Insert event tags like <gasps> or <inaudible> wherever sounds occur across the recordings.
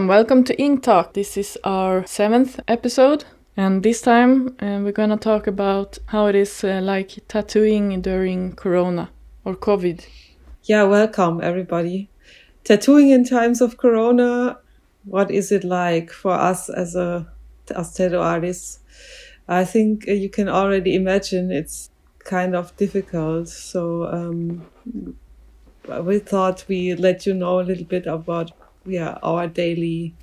and welcome to Ink Talk. This is our seventh episode, and this time uh, we're gonna talk about how it is uh, like tattooing during Corona or COVID. Yeah, welcome everybody. Tattooing in times of Corona. What is it like for us as a as tattoo artists? I think uh, you can already imagine it's kind of difficult. So um, we thought we let you know a little bit about yeah our daily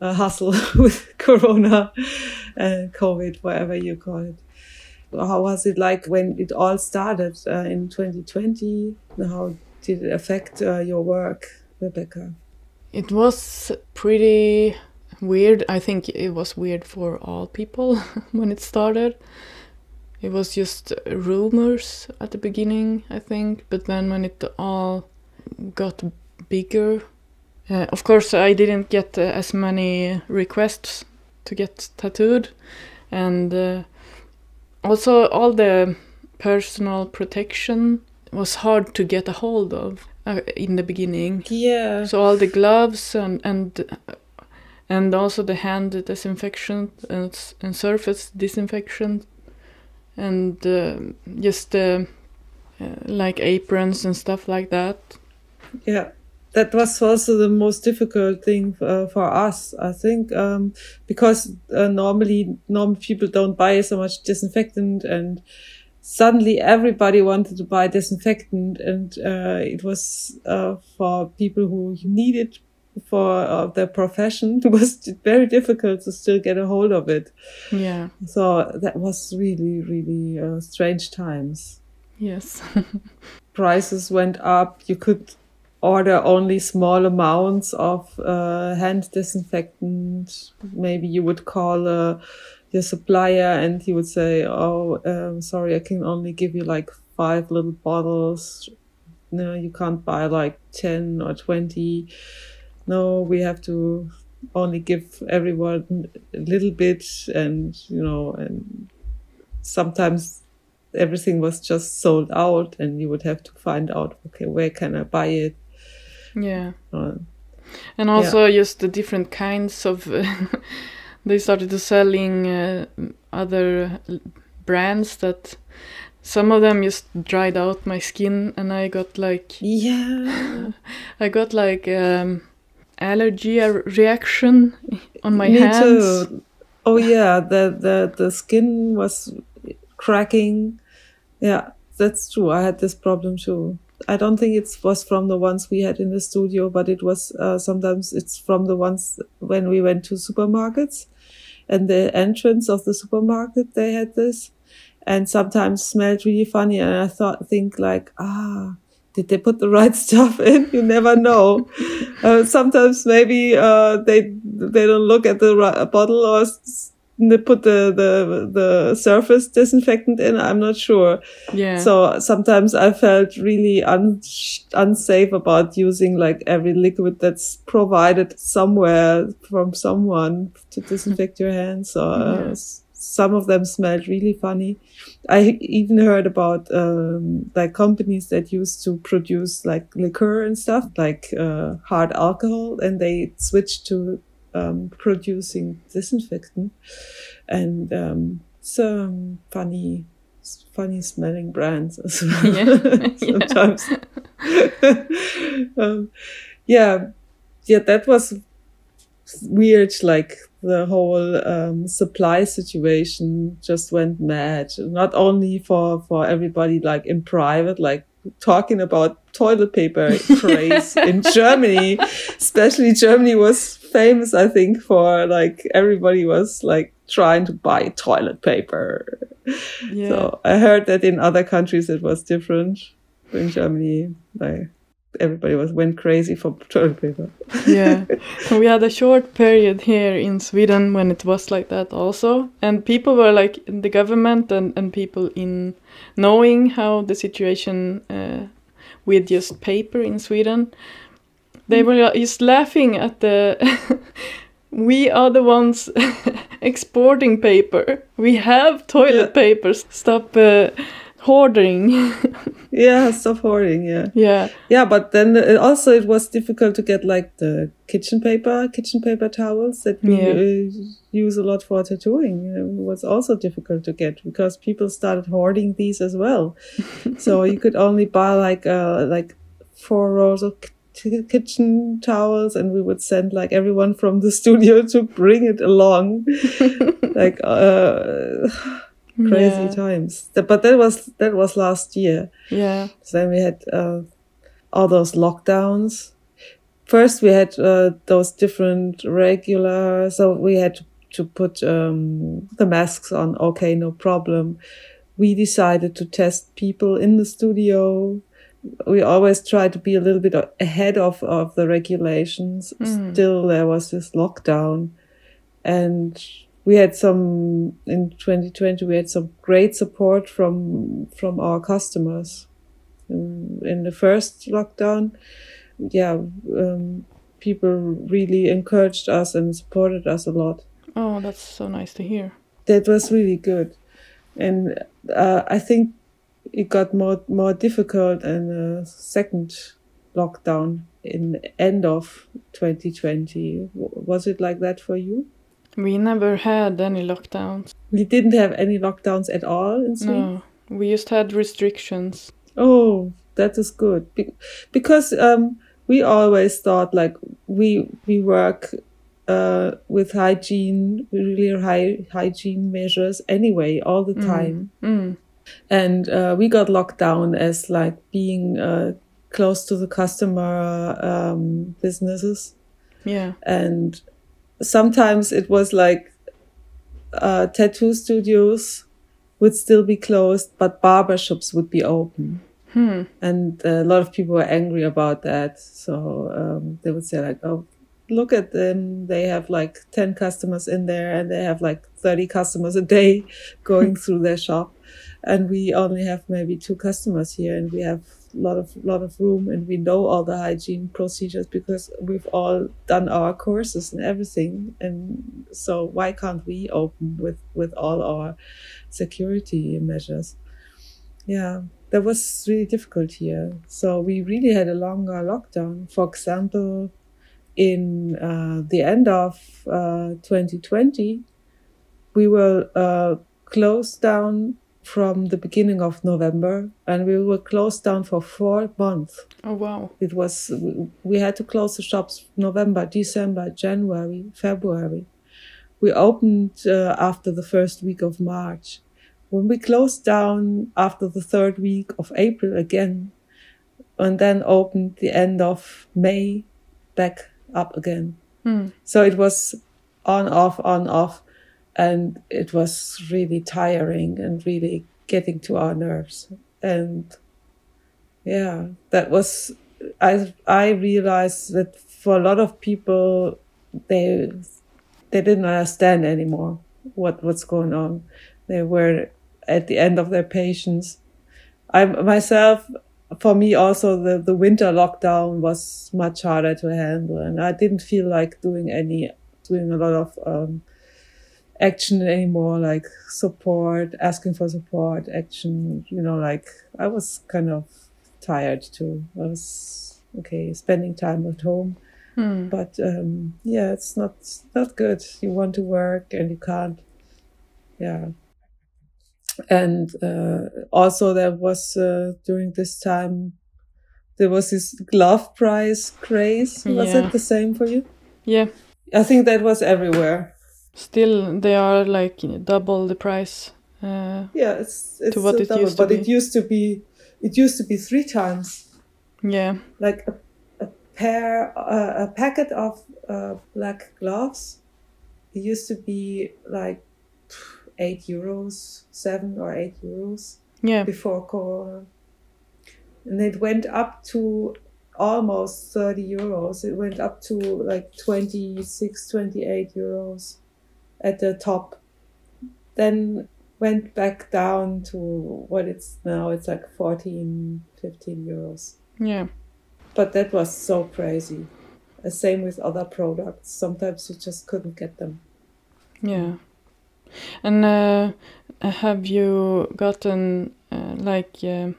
uh, hustle <laughs> with Corona and COVID, whatever you call it. How was it like when it all started uh, in 2020? How did it affect uh, your work, Rebecca? It was pretty weird. I think it was weird for all people <laughs> when it started. It was just rumors at the beginning, I think, but then when it all got bigger, uh, of course, I didn't get uh, as many requests to get tattooed, and uh, also all the personal protection was hard to get a hold of uh, in the beginning. Yeah. So all the gloves and and and also the hand disinfection and, and surface disinfection and uh, just uh, like aprons and stuff like that. Yeah that was also the most difficult thing uh, for us, I think, um, because uh, normally normal people don't buy so much disinfectant, and suddenly everybody wanted to buy disinfectant, and uh, it was uh, for people who need it for uh, their profession. <laughs> It was very difficult to still get a hold of it. Yeah. So that was really, really uh, strange times. Yes. <laughs> Prices went up. You could order only small amounts of uh, hand disinfectant. Maybe you would call uh, your supplier and he would say, "Oh, um, sorry, I can only give you like five little bottles. No, you can't buy like ten or twenty. No, we have to only give everyone a little bit, and you know, and sometimes." everything was just sold out and you would have to find out okay where can i buy it yeah. Uh, and also yeah. just the different kinds of. <laughs> they started to selling uh, other brands that some of them just dried out my skin and i got like yeah <laughs> i got like um, allergy reaction on my Me hands too. oh yeah the the the skin was cracking yeah that's true i had this problem too I don't think it was from the ones we had in the studio, but it was uh, sometimes it's from the ones when we went to supermarkets and the entrance of the supermarket, they had this and sometimes smelled really funny. And I thought, think like, ah, did they put the right <laughs> stuff in? You never know. uh, sometimes maybe, uh, they, they don't look at the right bottle or put the, the the surface disinfectant in i'm not sure. Yeah. So sometimes i felt really un- unsafe about using like every liquid that's provided somewhere from someone to disinfect your hands. So uh, some of them smelled really funny. I even heard about um, like companies that used to produce like liquor and stuff like uh, hard alcohol and they switched to um, producing disinfectant and um, some funny funny smelling brands as well. <laughs> <laughs> Yeah. sometimes. <laughs> Um, yeah. Yeah that was weird like the whole um, supply situation just went mad. Not only for for everybody like in private like talking about toilet paper craze in Germany. Especially Germany was famous, I think, for like everybody was like trying to buy toilet paper. Yeah. So I heard that in other countries it was different. In Germany, like everybody was went crazy for toilet paper. yeah, <laughs> we had a short period here in Sweden when it was like that also, and people were like the government and and people in knowing how the situation uh, with just paper in Sweden, they were just laughing at the. <laughs> we are the ones <laughs> exporting paper. We have toilet yeah. papers. Stop. Uh, hoarding. <laughs> yeah, stop hoarding. Yeah. yeah. Yeah, but then it also it was difficult to get like the kitchen paper, kitchen paper towels that we Yeah. uh, use a lot for tattooing. It was also difficult to get because people started hoarding these as well. so you could only buy like uh like four rolls of ki- kitchen towels, and we would send like everyone from the studio <laughs> to bring it along, <laughs> like uh crazy yeah. times. But that was that was last year. Yeah. So then we had uh, all those lockdowns. First, we had uh, those different regular, so we had to, to put um, the masks on. Okay, no problem. We decided to test people in the studio. We always try to be a little bit ahead of, of the regulations. Mm. Still, there was this lockdown. And we had some, in 2020, we had some great support from, from our customers in, in the first lockdown, yeah, um, people really encouraged us and supported us a lot. Oh, that's so nice to hear. That was really good, and uh, I think it got more more difficult in the second lockdown in the end of 2020. Was it like that for you? We never had any lockdowns. We didn't have any lockdowns at all in Sweden. No. We just had restrictions. Oh, that is good. Be- because um, we always thought like we we work uh, with hygiene, really high hygiene measures anyway, all the time. Mm. And uh, we got locked down as like being uh, close to the customer um, businesses, Yeah. and sometimes it was like uh, tattoo studios would still be closed, but barbershops would be open. Hmm. and a lot of people were angry about that. So um, they would say like oh look at them. They have like 10 customers in there and they have like 30 customers a day <laughs> going <laughs> through their shop and we only have maybe two customers here and we have a lot of lot of room and we know all the hygiene procedures because we've all done our courses and everything and so why can't we open with with all our security measures yeah that was really difficult here. So we really had a longer lockdown. For example, in uh, the end of uh, 2020, we were uh, closed down from the beginning of November, and we were closed down for four months. Oh wow. It was we had to close the shops November, December, January, February. We opened uh, after the first week of March when we closed down after the third week of April again, and then opened the end of May back up again. Hmm. So it was on, off, on, off, and it was really tiring and really getting to our nerves. And yeah, that was, I, I realized that for a lot of people, they, they didn't understand anymore what, what's going on. They were at the end of their patience. I myself, for me also, the, the winter lockdown was much harder to handle, and I didn't feel like doing any, doing a lot of um, action anymore, like support, asking for support, action. You know, like I was kind of tired too. I was okay spending time at home, Hmm. but um, yeah, it's not not good. You want to work and you can't. Yeah and uh, also there was uh, during this time there was this glove price craze was Yeah. it the same for you Yeah. i think that was everywhere Still, they are like double the price. Uh, yeah it's it's what it double, used to but it be. used to be it used to be three times yeah. like a, a pair uh, a packet of uh, black gloves it used to be like eight euros seven or eight euros Yeah. before Corona. And it went up to almost 30 euros. It went up to like 26, 28 euros at the top. Then went back down to what it's now. It's like 14, 15 euros. Yeah. But that was so crazy. The same with other products. Sometimes you just couldn't get them. Yeah. And uh, have you gotten uh, like uh,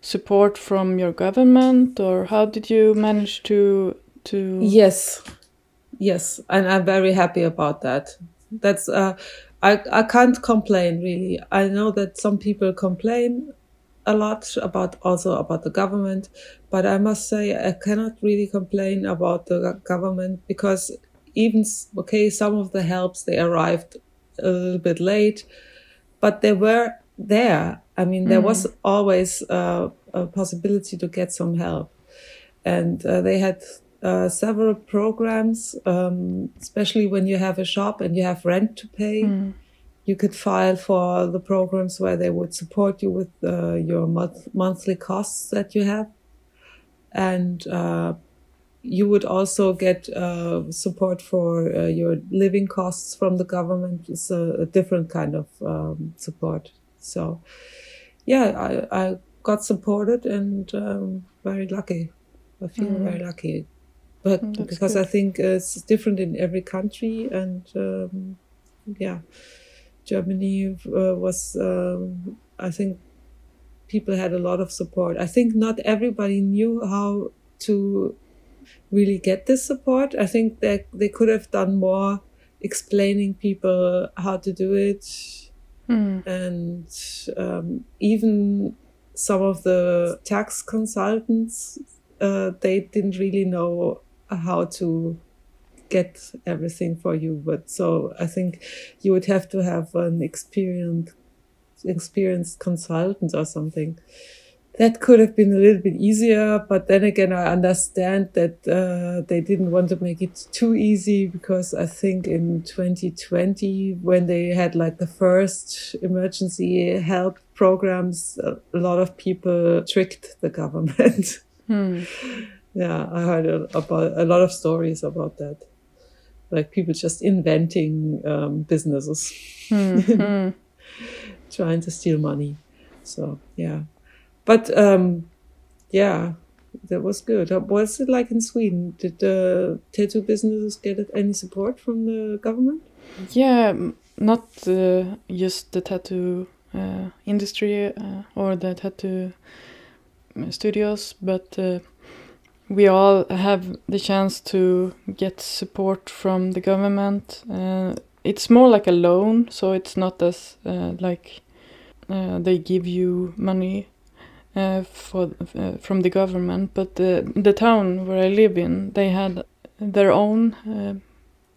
support from your government, or how did you manage to to? Yes, yes, and I'm very happy about that. That's uh, I I can't complain really. I know that some people complain a lot about also about the government, but I must say I cannot really complain about the government because even okay, some of the helps they arrived a little bit late, but they were there. I mean, there mm. was always uh, a possibility to get some help, and uh, they had uh, several programs, um, especially when you have a shop and you have rent to pay. Mm. You could file for the programs where they would support you with uh, your month- monthly costs that you have, and uh, you would also get uh, support for uh, your living costs from the government. It's a, a different kind of um, support. So, yeah, I, I got supported and um, very lucky. I feel mm. very lucky, but mm, because good. I think uh, it's different in every country, and um, yeah, Germany uh, was. Um, I think people had a lot of support. I think not everybody knew how to really get this support. I think that they could have done more explaining people how to do it. Mm. And um, even some of the tax consultants, uh, they didn't really know how to get everything for you. But so I think you would have to have an experienced experienced consultant or something that could have been a little bit easier. But then again, I understand that uh, they didn't want to make it too easy because I think in 2020, when they had like the first emergency help programs, a lot of people tricked the government. Hmm. <laughs> yeah, I heard about a lot of stories about that. Like people just inventing um, businesses, hmm. hmm. <laughs> trying to steal money. So, yeah but um, yeah, that was good. What's it like in Sweden? Did the tattoo businesses get any support from the government? Yeah, not uh, just the tattoo uh, industry uh, or the tattoo uh, studios, but uh, we all have the chance to get support from the government. Uh, it's more like a loan, so it's not as like they give you money uh, for uh, from the government, but the the town where I live in, they had their own uh,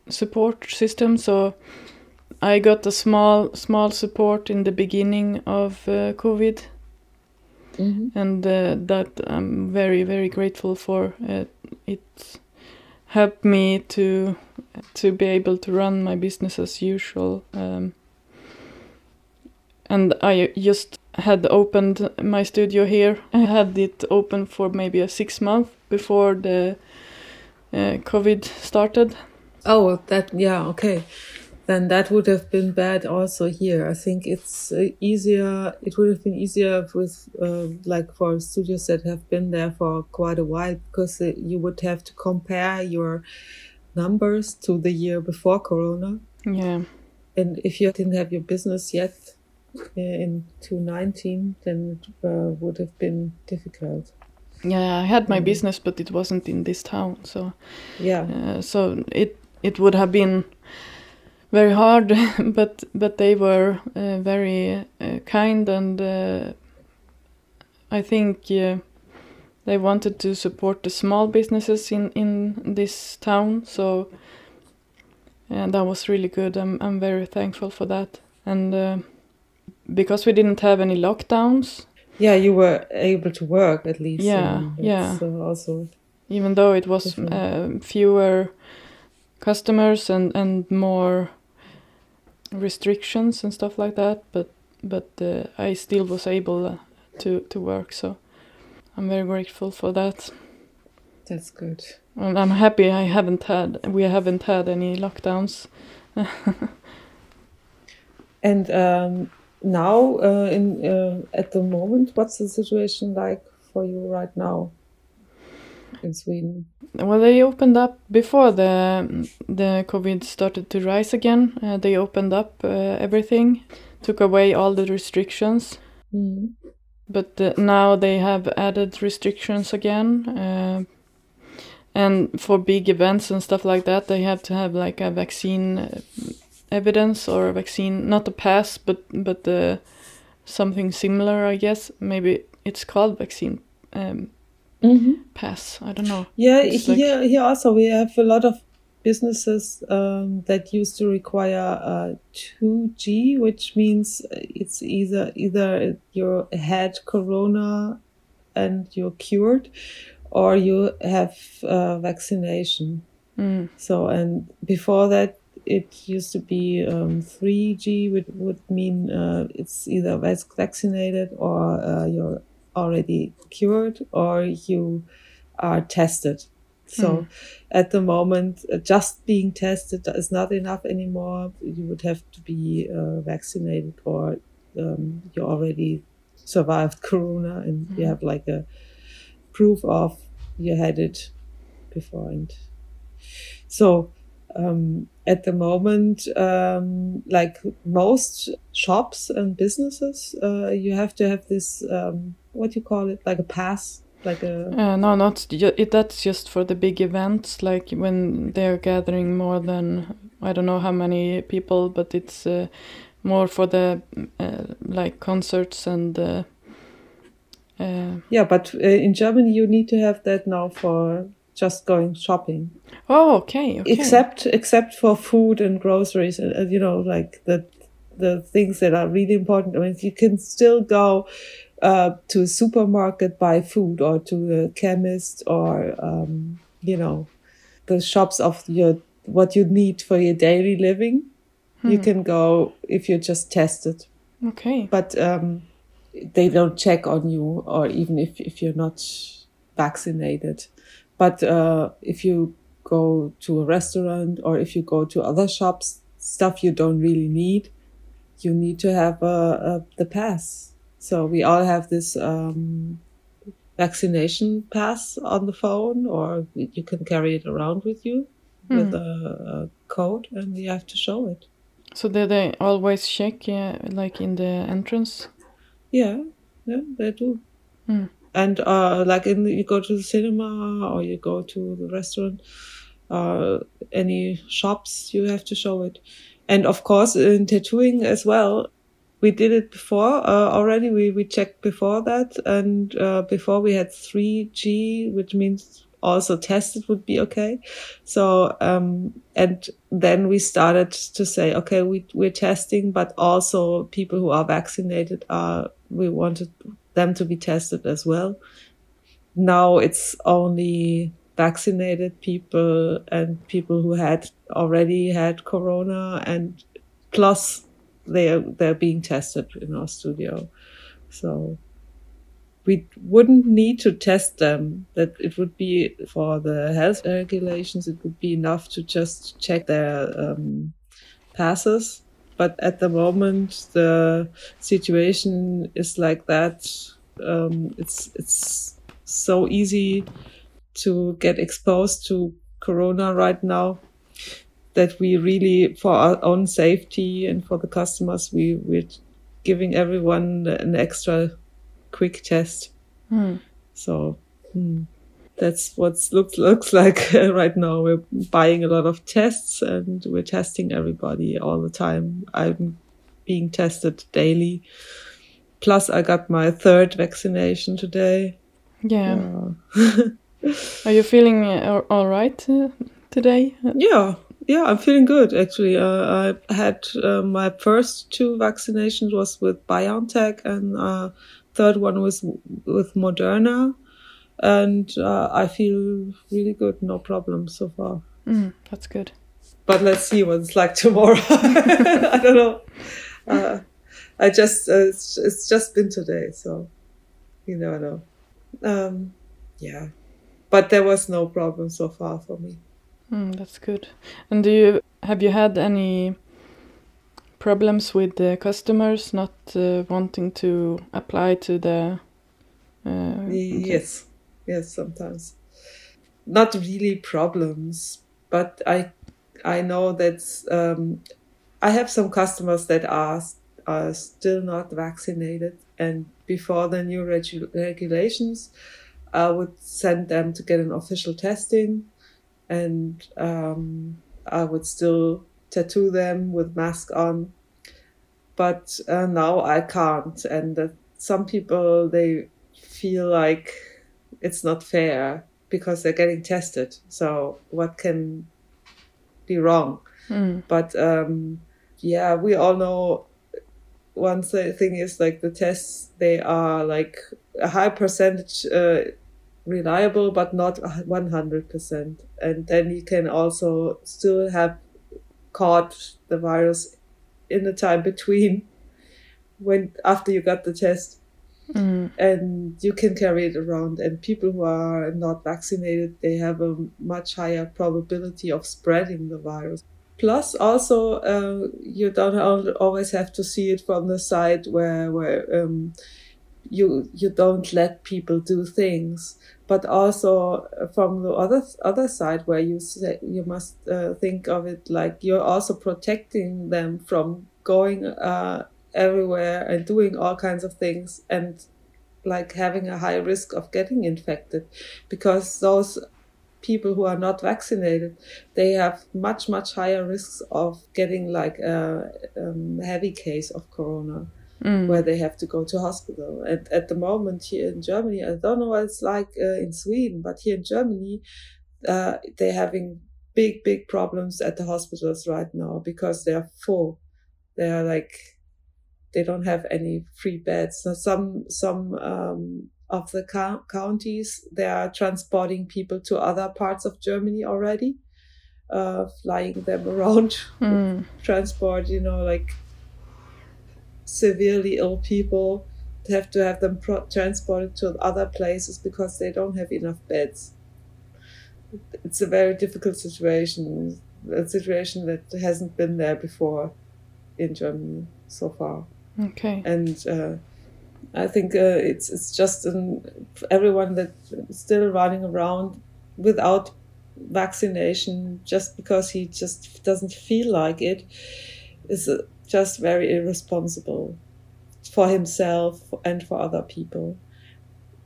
support system. So I got a small small support in the beginning of uh, COVID, -hmm. and uh, that I'm very very grateful for. Uh, it helped me to to be able to run my business as usual. Um, and I just had opened my studio here. I had it open for maybe a six month before the uh, COVID started. Oh, that yeah, okay. Then that would have been bad also here. I think it's uh, easier. It would have been easier with uh, like for studios that have been there for quite a while because uh, you would have to compare your numbers to the year before Corona. Yeah. And if you didn't have your business yet, in 2019, then it uh, would have been difficult. Yeah, I had my mm. business, but it wasn't in this town, so yeah. Uh, so it it would have been very hard, <laughs> but but they were uh, very uh, kind, and uh, I think they wanted to support the small businesses in in this town. So and that was really good. I'm I'm very thankful for that, and because we didn't have any lockdowns. Yeah, you were able to work at least. Yeah, yeah. So also, even though it was uh, fewer customers and and more restrictions and stuff like that, but but uh, I still was able uh, to to work. So I'm very grateful for that. That's good. And I'm happy I haven't had we haven't had any lockdowns. <laughs> and um, now uh, in uh, at the moment what's the situation like for you right now in sweden well they opened up before the the covid started to rise again uh, they opened up uh, everything took away all the restrictions mm. but uh, now they have added restrictions again. Uh, and for big events and stuff like that, they have to have like a vaccine uh, evidence or a vaccine, not a pass, but but uh, something similar, I guess. Maybe it's called vaccine um, Mm-hmm. pass. I don't know. Yeah, It's like- here, here also we have a lot of businesses um, that used to require uh, 2G, which means it's either either you had corona and you're cured, or you have uh, vaccination. Mm. So and before that, it used to be um, 3G, which would mean uh, it's either vaccinated or uh, you're already cured or you are tested. So Mm. at the moment, uh, just being tested is not enough anymore. You would have to be uh, vaccinated or um, you already survived corona and you Mhm. have like a proof of you had it before. And so um, at the moment, um, like most shops and businesses, uh, you have to have this, um, what do you call it, like a pass, like a Uh, no, not it. That's just for the big events, like when they're gathering more than I don't know how many people, but it's uh, more for the uh, like concerts and. Uh, uh, yeah. But uh, in Germany, you need to have that now for just going shopping. oh, okay, okay. except except for food and groceries and, and, you know like the the things that are really important i mean you can still go uh, to a supermarket buy food or to a chemist or um, you know the shops of your what you need for your daily living you Hmm. can go if you're just tested Okay. but um, they don't check on you or even if, if you're not vaccinated but uh, if you go to a restaurant or if you go to other shops stuff you don't really need you need to have a, a, the pass so we all have this um, vaccination pass on the phone or you can carry it around with you with Hmm. a, a code and you have to show it So do they always check, yeah, like in the entrance? Yeah, yeah, they do. Mm. And uh, like in you go to the cinema or you go to the restaurant, uh, any shops, you have to show it. And of course, in tattooing as well, we did it before uh, already. We we checked before that, and uh, before we had three G, which means also tested would be okay. So um, and then we started to say, okay, we we're testing, but also people who are vaccinated are we wanted them to be tested as well. Now it's only vaccinated people and people who had already had corona and plus they're they're being tested in our studio. So we wouldn't need to test them. That it would be for the health regulations. It would be enough to just check their um, passes. But at the moment, the situation is like that. Um, it's it's so easy to get exposed to corona right now that we really, for our own safety and for the customers, we we're giving everyone an extra quick test. Hmm. So hmm, that's what looks looks like <laughs> right now. We're buying a lot of tests and we're testing everybody all the time. I'm being tested daily. Plus, I got my third vaccination today. Yeah. Uh, <laughs> Are you feeling uh, all- all right uh, today? yeah, yeah, I'm feeling good actually. Uh, I had uh, my first two vaccinations was with BioNTech and uh, third one was with Moderna, and uh, I feel really good. No problem so far. Mm, that's good. But let's see what it's like <laughs> tomorrow. I don't know. Uh, I just uh, it's, it's just been today, so you never know. Um, yeah, but there was no problem so far for me. Mm, that's good. And do you have you had any problems with the customers not uh, wanting to apply to the? Uh, Yes, yes, sometimes. Not really problems, but I I know that um, I have some customers that are are still not vaccinated, and before the new regu- regulations, I would send them to get an official testing, and um, I would still tattoo them with mask on. But uh, now I can't, and uh, some people they feel like it's not fair because they're getting tested. So what can be wrong? Mm. But um, yeah, we all know one thing is like the tests they are like a high percentage uh, reliable, but not one hundred percent. And then you can also still have caught the virus in the time between <laughs> when after you got the test And you can carry it around. And people who are not vaccinated they have a much higher probability of spreading the virus. Plus also uh, you don't always have to see it from the side where where um, you you don't let people do things. But also from the other other side where you say you must uh, think of it like you're also protecting them from going uh, everywhere and doing all kinds of things and like having a high risk of getting infected because those people who are not vaccinated they have much much higher risks of getting like a um, heavy case of corona Mm. where they have to go to hospital and at the moment here in germany i don't know what it's like uh, in sweden but here in germany uh, they're having big big problems at the hospitals right now because they're full they're like they don't have any free beds. So some some um, of the co- counties they are transporting people to other parts of Germany already, uh, flying them <laughs> around. Mm. Transport, you know, like severely ill people have to have them pro- transported to other places because they don't have enough beds. It's a very difficult situation, a situation that hasn't been there before in Germany so far Okay. and uh, I think uh, it's it's just an, everyone that is still running around without vaccination just because he just doesn't feel like it is uh, just very irresponsible for himself and for other people.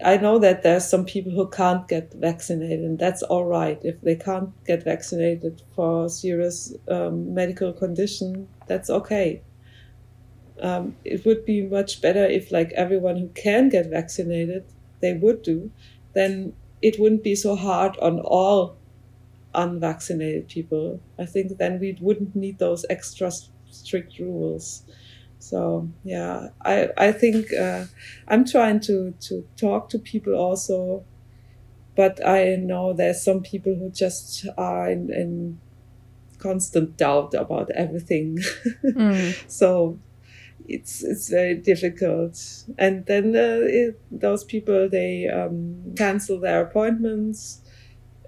I know that there's some people who can't get vaccinated, and that's all right. If they can't get vaccinated for serious um, medical condition, that's okay um, it would be much better if like everyone who can get vaccinated they would do then it wouldn't be so hard on all unvaccinated people. I think then we wouldn't need those extra strict rules. So yeah i i think uh, i'm trying to to talk to people also but i know there's some people who just are in, in constant doubt about everything. <laughs> Mm. so it's it's very difficult and then uh, it, those people they um, cancel their appointments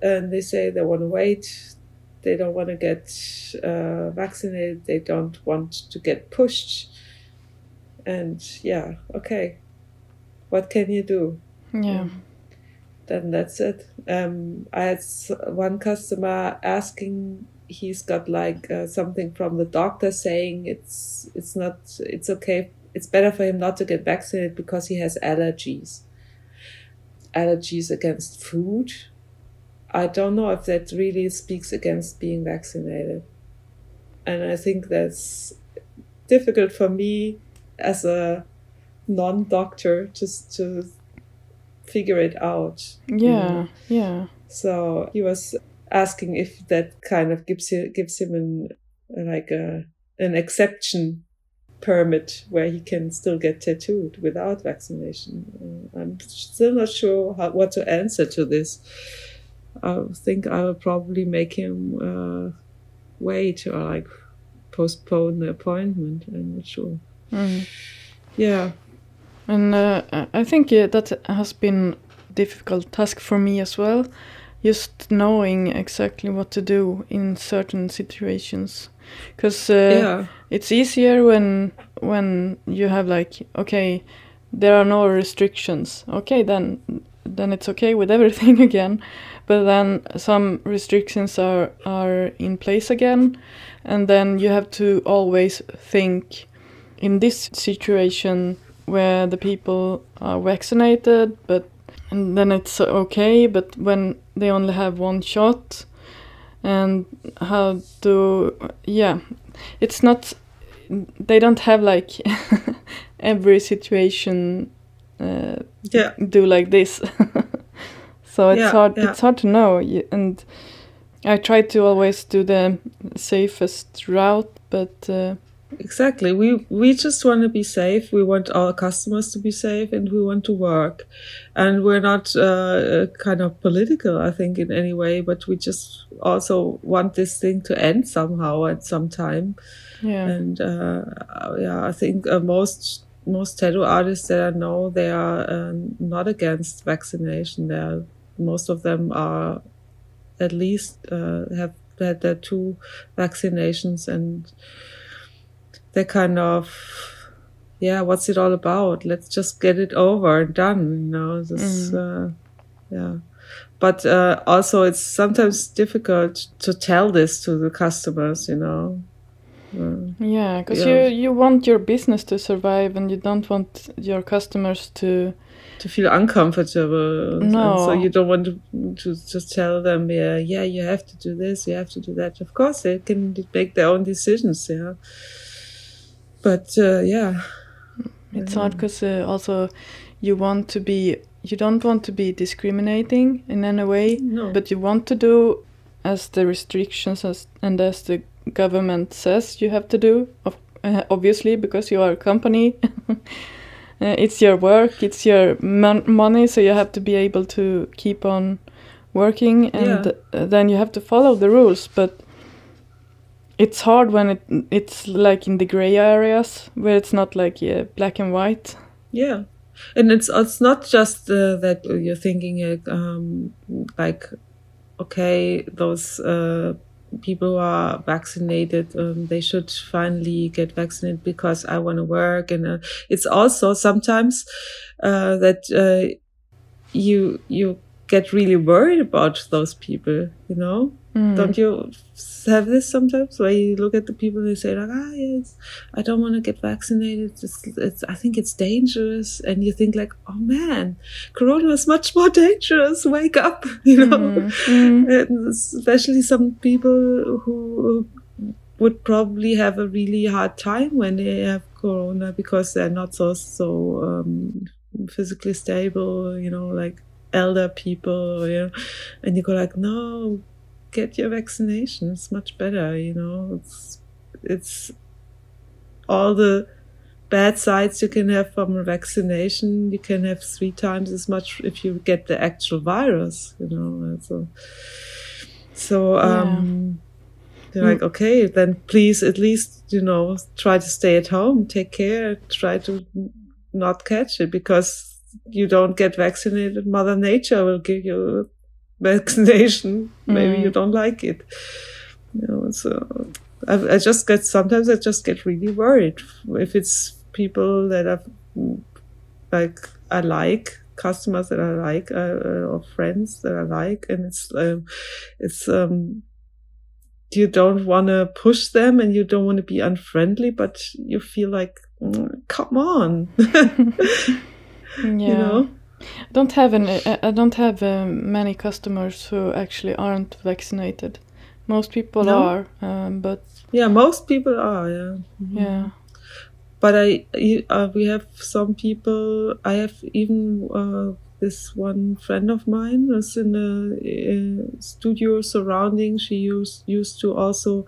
and they say they want to wait they don't want to get uh, vaccinated they don't want to get pushed and yeah okay what can you do Yeah. then that's it. Um, I had one customer asking. He's got like uh, something from the doctor saying it's it's not it's okay. It's better for him not to get vaccinated because he has allergies. Allergies against food. I don't know if that really speaks against being vaccinated, and I think that's difficult for me as a non-doctor just to figure it out. Yeah. Yeah. So he was asking if that kind of gives him, gives him an like a an exception permit where he can still get tattooed without vaccination. Uh, I'm still not sure how, what to answer to this. I think I will probably make him uh, wait or like postpone the appointment. I'm not sure. Mm. Yeah. And uh, I think uh, that has been difficult task for me as well, just knowing exactly what to do in certain situations. Because uh, yeah. it's easier when when you have like okay, there are no restrictions. Okay, then then it's okay with everything <laughs> again. But then some restrictions are are in place again, and then you have to always think in this situation where the people are vaccinated, but and then it's okay. But when they only have one shot, and how do yeah, it's not. They don't have like <laughs> every situation uh, Yeah. do like this. <laughs> so it's Yeah, hard. yeah. It's hard to know, and I try to always do the safest route, but uh, Exactly. We we just want to be safe. We want our customers to be safe, and we want to work. And we're not uh, kind of political, I think, in any way. But we just also want this thing to end somehow at some time. yeah, And uh, yeah, I think uh, most most tattoo artists that I know they are um, not against vaccination. They are, most of them are at least uh, have had their two vaccinations and they're kind of yeah what's it all about let's just get it over and done you know this uh, yeah but uh, also it's sometimes difficult to tell this to the customers you know uh, yeah, because Yeah. you you want your business to survive, and you don't want your customers to. to feel uncomfortable and No. so you don't want to, to just tell them yeah yeah you have to do this you have to do that of course they can make their own decisions yeah but uh, yeah It's hard because uh, also you want to be. You don't want to be discriminating in any way, no but you want to do as the restrictions as, and as the government says you have to do. Uh, obviously, because you are a company. <laughs> Uh, it's your work, it's your mon- money, so you have to be able to keep on working, and Yeah. then you have to follow the rules. But it's hard when it it's like in the gray areas where it's not like yeah, black and white. Yeah, and it's it's not just uh, that you're thinking uh, um, like, okay, those uh, people who are vaccinated, um, they should finally get vaccinated because I want to work, and uh, it's also sometimes uh, that uh, you you get really worried about those people, you know. Mm. Don't you have this sometimes where you look at the people and they say like, ah, yes, I don't want to get vaccinated. It's, it's, I think it's dangerous, and you think like, oh man, Corona is much more dangerous. Wake up, <laughs> you know. Mm, mm. And especially some people who would probably have a really hard time when they have Corona because they're not so so um, physically stable, you know, like elder people, you know, and you go like, no, get your vaccination. It's much better, you know. It's it's all the bad sides you can have from a vaccination. You can have three times as much if you get the actual virus, you know. So, so um, they're like, okay, then please at least you know try to stay at home, take care, try to not catch it because you don't get vaccinated. Mother Nature will give you vaccination. Maybe Mm. you don't like it. You know, so I, I just get sometimes I just get really worried if it's people that are like I like customers that I like uh, or friends that I like, and it's um, it's um, you don't want to push them and you don't want to be unfriendly, but you feel like mm, come on, <laughs> <laughs> <laughs> Yeah. you know. I don't have any. I I don't have um, many customers who actually aren't vaccinated. Most people No? are, um, but Yeah, most people are. Yeah. yeah, but I, uh, we have some people. I have even uh, this one friend of mine was in a, a studio surrounding. She used used to also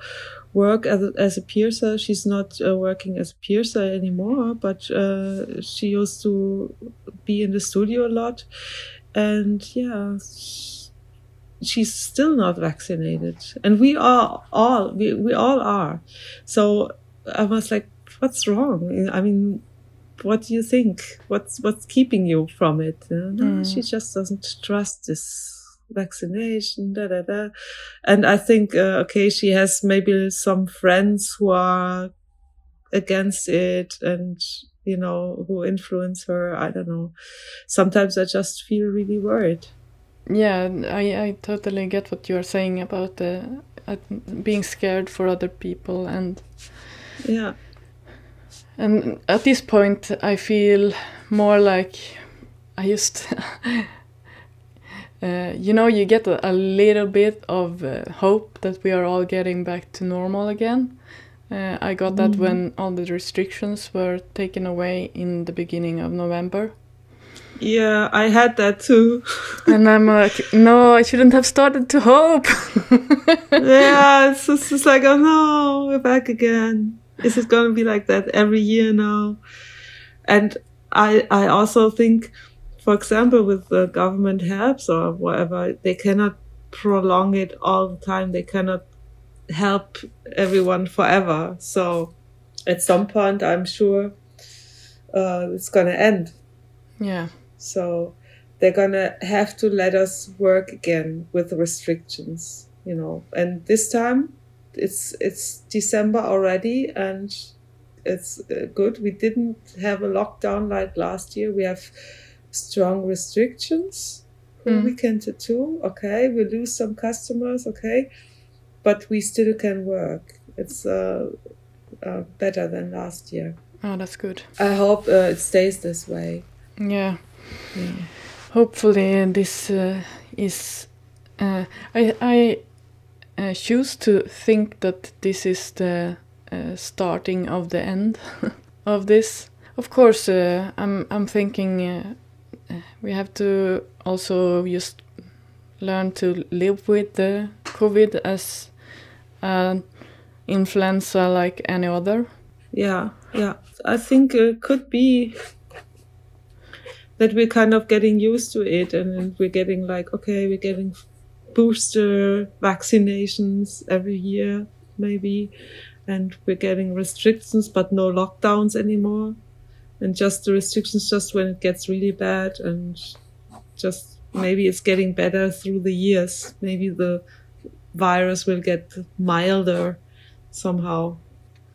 work as a, as a piercer. She's not uh, working as a piercer anymore, but uh, she used to be in the studio a lot, and yeah. She's still not vaccinated, and we are all we, we all are. So I was like, what's wrong? I mean, what do you think? What's what's keeping you from it? No, Mm. she just doesn't trust this vaccination. Da da da. And I think uh, okay, she has maybe some friends who are against it, and you know who influence her. I don't know. Sometimes I just feel really worried. yeah. I I totally get what you're saying about the uh, being scared for other people and Yeah, and at this point, I feel more like I used. <laughs> uh, you know, you get a, a little bit of uh, hope that we are all getting back to normal again. Uh, I got that Mhm. when all the restrictions were taken away in the beginning of November. Yeah, I had that too. <laughs> and I'm like, no, I shouldn't have started to hope. <laughs> yeah, it's just it's like, oh no, we're back again. Is it going to be like that every year now? And I, I also think, for example, with the government helps or whatever, they cannot prolong it all the time. They cannot help everyone forever. So at some point, I'm sure uh, it's going to end. yeah. So they're gonna have to let us work again with restrictions, you know. And this time, it's it's December already, and it's uh, good. We didn't have a lockdown like last year. We have strong restrictions. who Mm. can tattoo. Okay, we lose some customers. Okay, but we still can work. It's uh, uh, better than last year. Oh, that's good. I hope uh, it stays this way. Yeah. Yeah. Hopefully, this uh, is. Uh, I I uh, choose to think that this is the uh, starting of the end <laughs> of this. Of course, uh, I'm I'm thinking uh, uh, we have to also just learn to live with the COVID as an influenza like any other. Yeah, yeah. I think it could be that we're kind of getting used to it and we're getting like, okay, we're getting booster vaccinations every year, maybe, and we're getting restrictions, but no lockdowns anymore. And just the restrictions just when it gets really bad and just maybe it's getting better through the years. Maybe the virus will get milder somehow.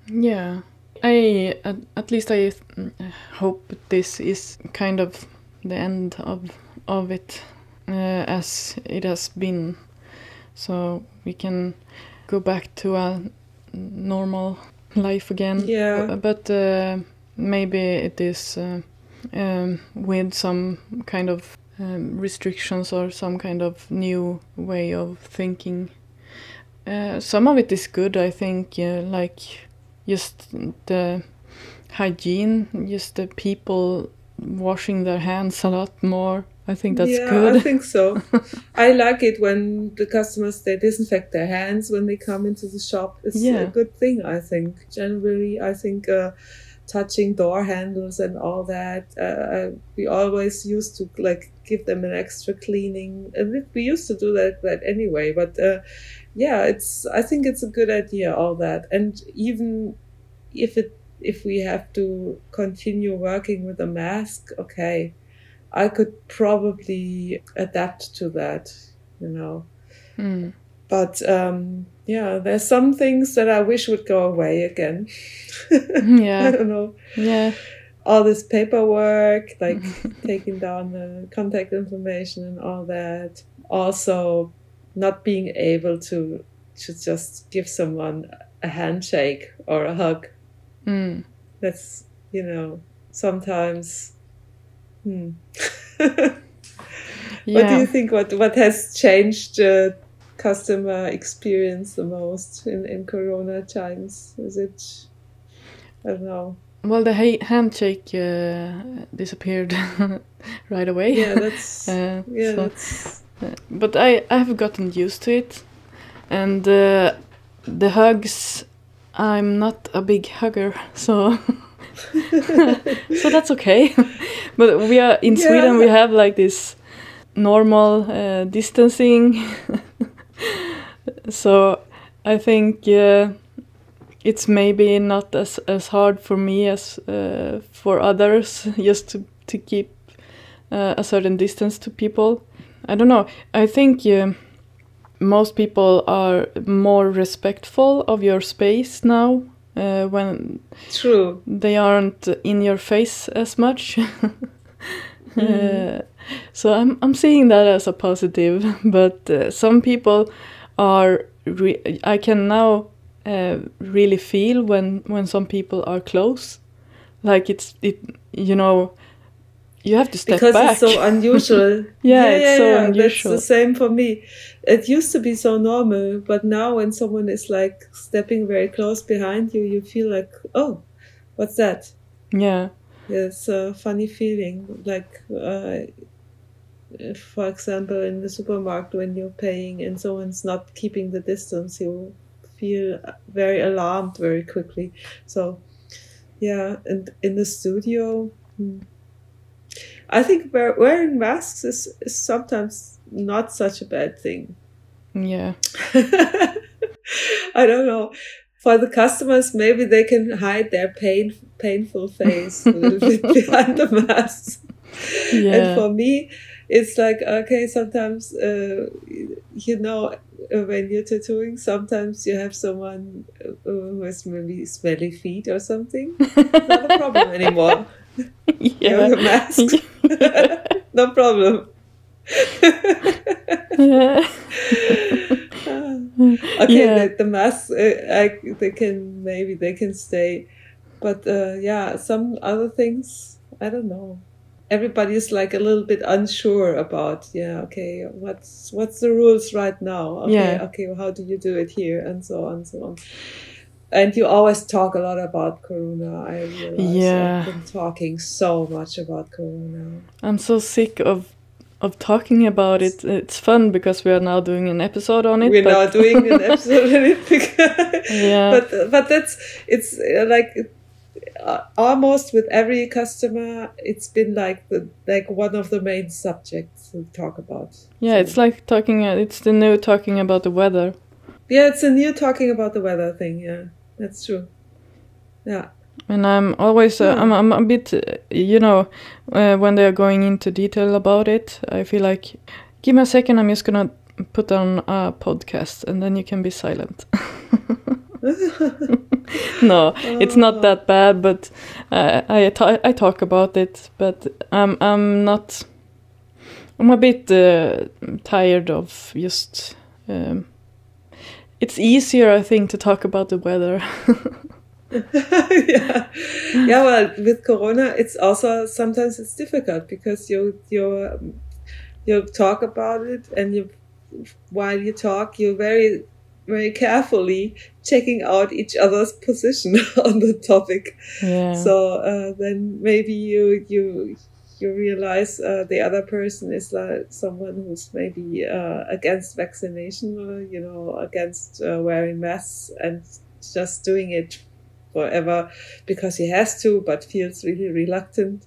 Yeah, I at, at least I mm, hope this is kind of the end of of it as it has been, so we can go back to a normal life again. Yeah. but uh, maybe it is uh, um, with some kind of um, restrictions or some kind of new way of thinking. Uh, some of it is good, I think, uh, like just the hygiene, just the people washing their hands a lot more. I think that's yeah, good. I think so. <laughs> I like it when the customers they disinfect their hands when they come into the shop. It's Yeah. a good thing, I think. Generally, I think uh, touching door handles and all that. Uh, uh, we always used to like give them an extra cleaning, and we- we used to do that that anyway. But uh, yeah, it's. I think it's a good idea all that, and even if it if we have to continue working with a mask, okay. I could probably adapt to that, you know. Mm. But um, yeah, there's some things that I wish would go away again. <laughs> Yeah. I don't know. yeah, All this paperwork, like <laughs> taking down the contact information and all that. Also, not being able to to just give someone a handshake or a hug. Mm. That's you know sometimes. Hmm. <laughs> What do you think? What what has changed uh, customer experience the most in, in Corona times? Is it? I don't know. Well, the ha- handshake uh, disappeared <laughs> right away. Yeah, that's <laughs> Uh, yeah, so- that's but I, I have gotten used to it and uh, the hugs i'm not a big hugger so <laughs> so that's okay. <laughs> But we are in sweden we have like this normal uh, distancing. <laughs> So i think uh, it's maybe not as, as hard for me as uh, for others just to, to keep uh, a certain distance to people. I don't know. I think uh, most people are more respectful of your space now uh, when true. they aren't in your face as much. <laughs> uh, so I'm I'm seeing that as a positive. <laughs> But uh, some people are. Re- I can now uh, really feel when when some people are close. like it's it you know you have to step because back it's so unusual. <laughs> Yeah, it's so unusual. That's the same for me. It used to be so normal, but now when someone is like stepping very close behind you, you feel like, oh, what's that? yeah It's a funny feeling. Like, uh, for example, in the supermarket when you're paying and someone's not keeping the distance, you feel very alarmed very quickly. So, yeah, and in the studio, hmm, I think wearing masks is, is sometimes not such a bad thing. yeah <laughs> I don't know. For the customers, maybe they can hide their pain, painful face a little bit <laughs> behind the masks. And for me, it's like okay. Sometimes, uh, you know, uh, when you're tattooing, sometimes you have someone uh, who has maybe smelly feet or something. <laughs> Not a problem anymore. You have a yeah mask. <laughs> <laughs> no problem. <laughs> okay, Yeah. the, the masks, uh, I, they can maybe they can stay, but uh, yeah, some other things I don't know. Everybody's like a little bit unsure about. Yeah, okay, what's what's the rules right now? Okay, Yeah. okay, well, how do you do it here, and so on, and so on. And you always talk a lot about Corona. I realize Yeah. I've been talking so much about Corona. I'm so sick of of talking about it. It's fun because we are now doing an episode on it. We're now <laughs> doing an episode on it. because- <laughs> Yeah. But but that's it's uh, like uh, almost with every customer, it's been like the like one of the main subjects to talk about. yeah, it's like talking. Uh, it's the new talking about the weather. Yeah, it's a new talking about the weather thing. Yeah, that's true. Yeah. And I'm always, uh, Yeah. I'm, I'm a bit, uh, you know, uh, when they're going into detail about it, I feel like, give me a second, I'm just gonna put on a podcast and then you can be silent. <laughs> no, it's not that bad, but uh, I, ta- I talk about it, but I'm, I'm not, I'm a bit uh, tired of just, um, it's easier, I think, to talk about the weather. <laughs> <laughs> yeah, yeah. Well, with Corona, it's also sometimes it's difficult because you you you talk about it, and you while you talk, you're very very carefully checking out each other's position <laughs> on the topic. yeah. So uh, then maybe you you you realize uh, the other person is like someone who's maybe uh, against vaccination or you know against uh, wearing masks and just doing it forever because he has to but feels really reluctant.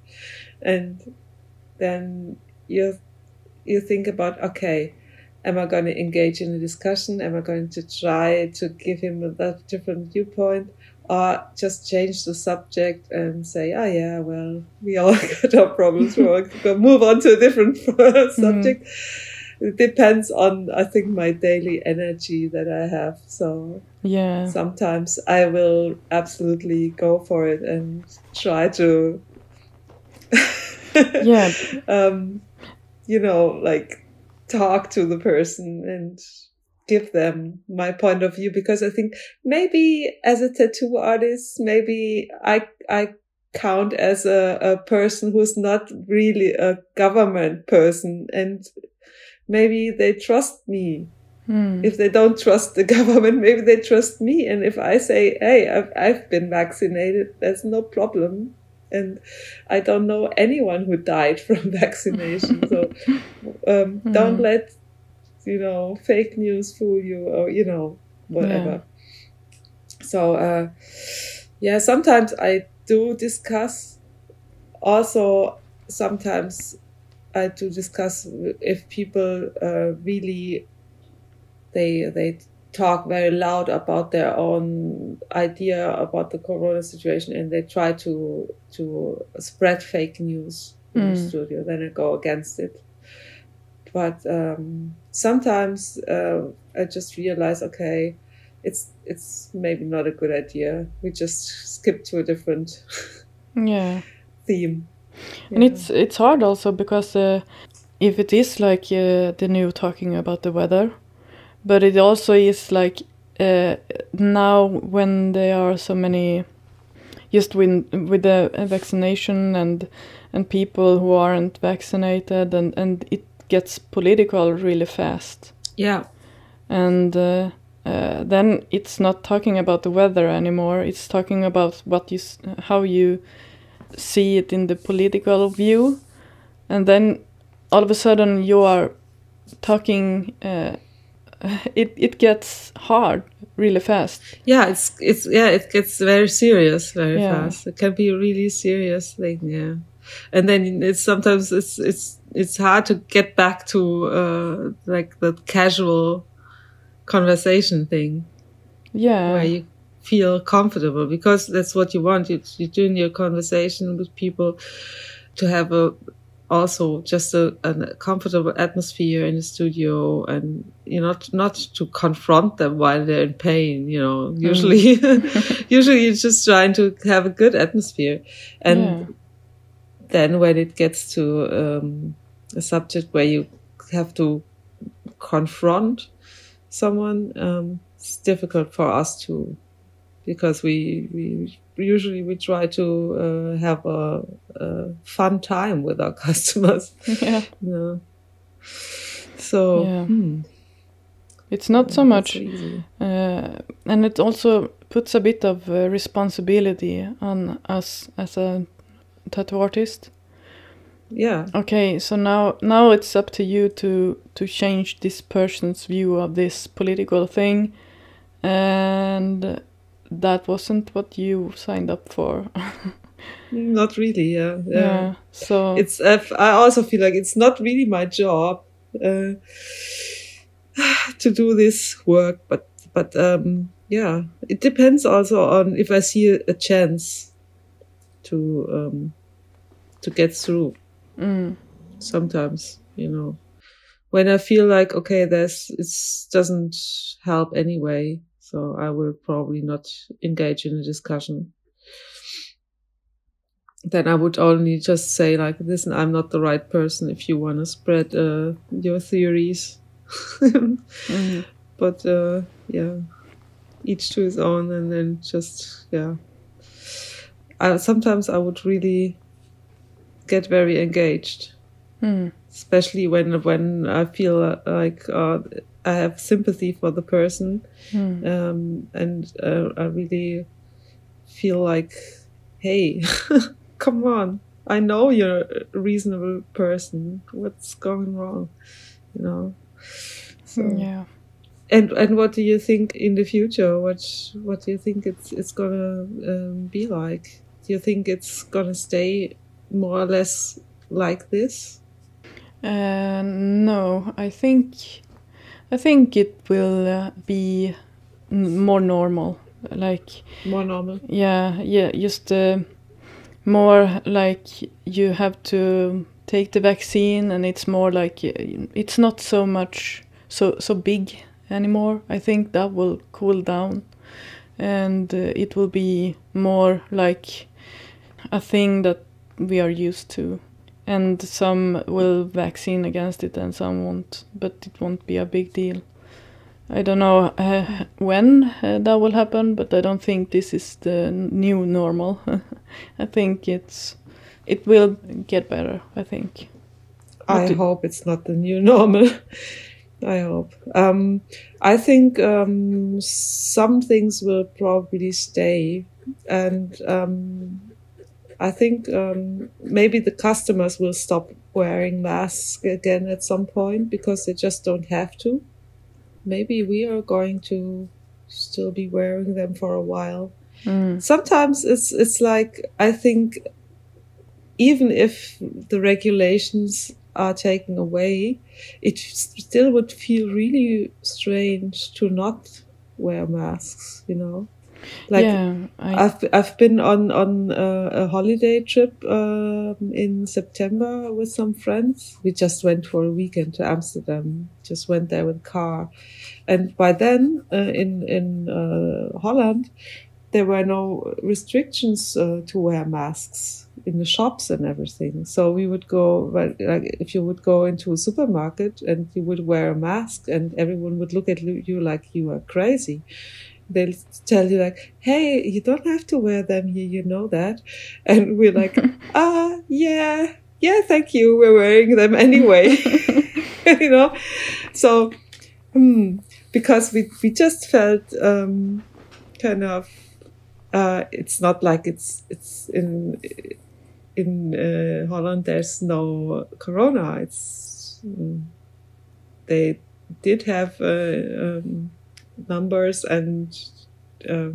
And then you you think about okay am i going to engage in a discussion? Am i going to try to give him a different viewpoint or just change the subject and say, oh yeah, well, we all <laughs> got our problems. We're going <laughs> to move on to a different <laughs> subject. It depends on, I think, my daily energy that I have. So yeah. sometimes I will absolutely go for it and try to, Yeah. um, you know, like talk to the person and give them my point of view because I think maybe as a tattoo artist, maybe I I count as a, a person who's not really a government person and maybe they trust me. Hmm. If they don't trust the <laughs> government, maybe they trust me. And if I say, hey, I've, I've been vaccinated, there's no problem. And I don't know anyone who died <laughs> from vaccination. So um, don't Hmm. let you know fake news fool you or you know whatever. So uh yeah sometimes i do discuss. Also sometimes i do discuss if people uh, really they they talk very loud about their own idea about the corona situation and they try to to spread fake news in the Mm. studio then i go against it but um, sometimes uh, I just realize, okay, it's it's maybe not a good idea. We just skip to a different <laughs> Yeah. theme. And Yeah. it's it's hard also because uh, if it is like uh, the new talking about the weather, but it also is like uh, now when there are so many just with with the vaccination and and people who aren't vaccinated and and it gets political really fast Yeah. and uh, uh, then it's not talking about the weather anymore it's talking about what you how you see it in the political view and then all of a sudden you are talking uh, <laughs> it it gets hard really fast Yeah, it's it's yeah, it gets very serious very Yeah. fast. It can be a really serious thing, yeah. And then it's sometimes it's it's it's hard to get back to uh like the casual conversation thing. Yeah. Where you feel comfortable because that's what you want. You you're doing your conversation with people to have a also just a, a comfortable atmosphere in the studio and you know not, not to confront them while they're in pain you know. Usually <laughs> usually you're just trying to have a good atmosphere. And Yeah. Then when it gets to um, a subject where you have to confront someone um, it's difficult for us to because we we usually we try to uh, have a, a fun time with our <laughs> customers. Yeah. Yeah. So, Yeah. hmm, it's not so much uh, and it also puts a bit of uh, responsibility on us as a tattoo artist Yeah, okay so now now it's up to you to to change this person's view of this political thing and that wasn't what you signed up for <laughs> not really. Yeah, yeah so It's. I also feel like it's not really my job uh, <sighs> to do this work, but but um, yeah, it depends also on if I see a, a chance to um, to get through. mm, sometimes you know. When i feel like okay this it doesn't help anyway so i will probably not engage in a discussion. Then i would only just say like listen i'm not the right person if you want to spread uh, your theories. <laughs> Mm, but uh, yeah each to his own and then just yeah. I, sometimes i would really get very engaged mm, especially when when I feel uh, like uh, I have sympathy for the person, mm. um, and uh, I really feel like, hey, <laughs> come on, I know you're a reasonable person. What's going wrong, you know? So, yeah and and what do you think in the future? What what do you think it's it's gonna um, be like? Do you think it's gonna stay more or less like this? Uh, no, I think I think it will uh, be n- more normal. Like More normal? yeah, yeah, just uh, more like you have to take the vaccine, and it's more like uh, it's not so much so so big anymore. I think that will cool down, and uh, it will be more like a thing that we are used to and some will vaccine against it and some won't but it won't be a big deal i don't know uh, when uh, that will happen but i don't think this is the new normal <laughs> i think it's it will get better i think I What hope it's not the new normal. <laughs> I hope. Um, I think um, some things will probably stay, and um, I think um, maybe the customers will stop wearing masks again at some point because they just don't have to. Maybe we are going to still be wearing them for a while mm. sometimes it's it's like I think even if the regulations are taken away, it still would feel really strange to not wear masks. You know, like yeah I, I've I've been on on a, a holiday trip um, in September with some friends. We just went for a weekend to Amsterdam. Just went there with car, and by then uh, in in uh, Holland, there were no restrictions uh, to wear masks in the shops and everything. So we would go, like if you would go into a supermarket and you would wear a mask, and everyone would look at you like you are crazy they'll tell you like, "Hey, you don't have to wear them. You you know that," and we're like, <laughs> "Ah, yeah, yeah, thank you. We're wearing them anyway." <laughs> <laughs> you know, so hmm, because we we just felt um, kind of uh, it's not like it's it's in in uh, Holland. There's no corona. It's mm, they did have uh, um, numbers and uh,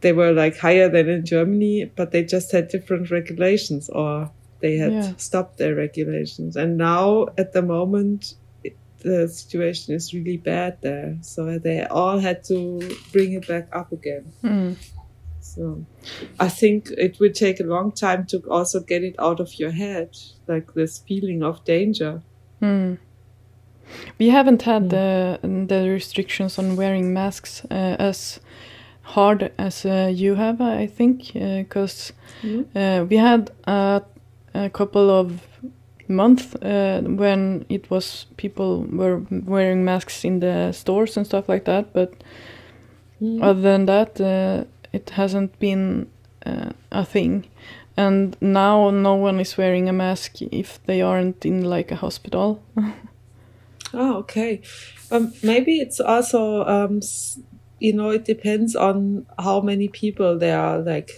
they were like higher than in Germany, but they just had different regulations or they had Yeah. stopped their regulations. And now at the moment, it, the situation is really bad there. So they all had to bring it back up again. Mm. So I think it will take a long time to also get it out of your head, like this feeling of danger. Mm. We haven't had the the restrictions on wearing masks uh, as hard as uh, you have, I think, because Mhm. uh, we had a, a couple of months uh, when it was people were wearing masks in the stores and stuff like that, but other than that, uh, it hasn't been uh, a thing. And now no one is wearing a mask if they aren't in like a hospital. <laughs> Oh, okay. Um, maybe it's also, um, you know, it depends on how many people they are like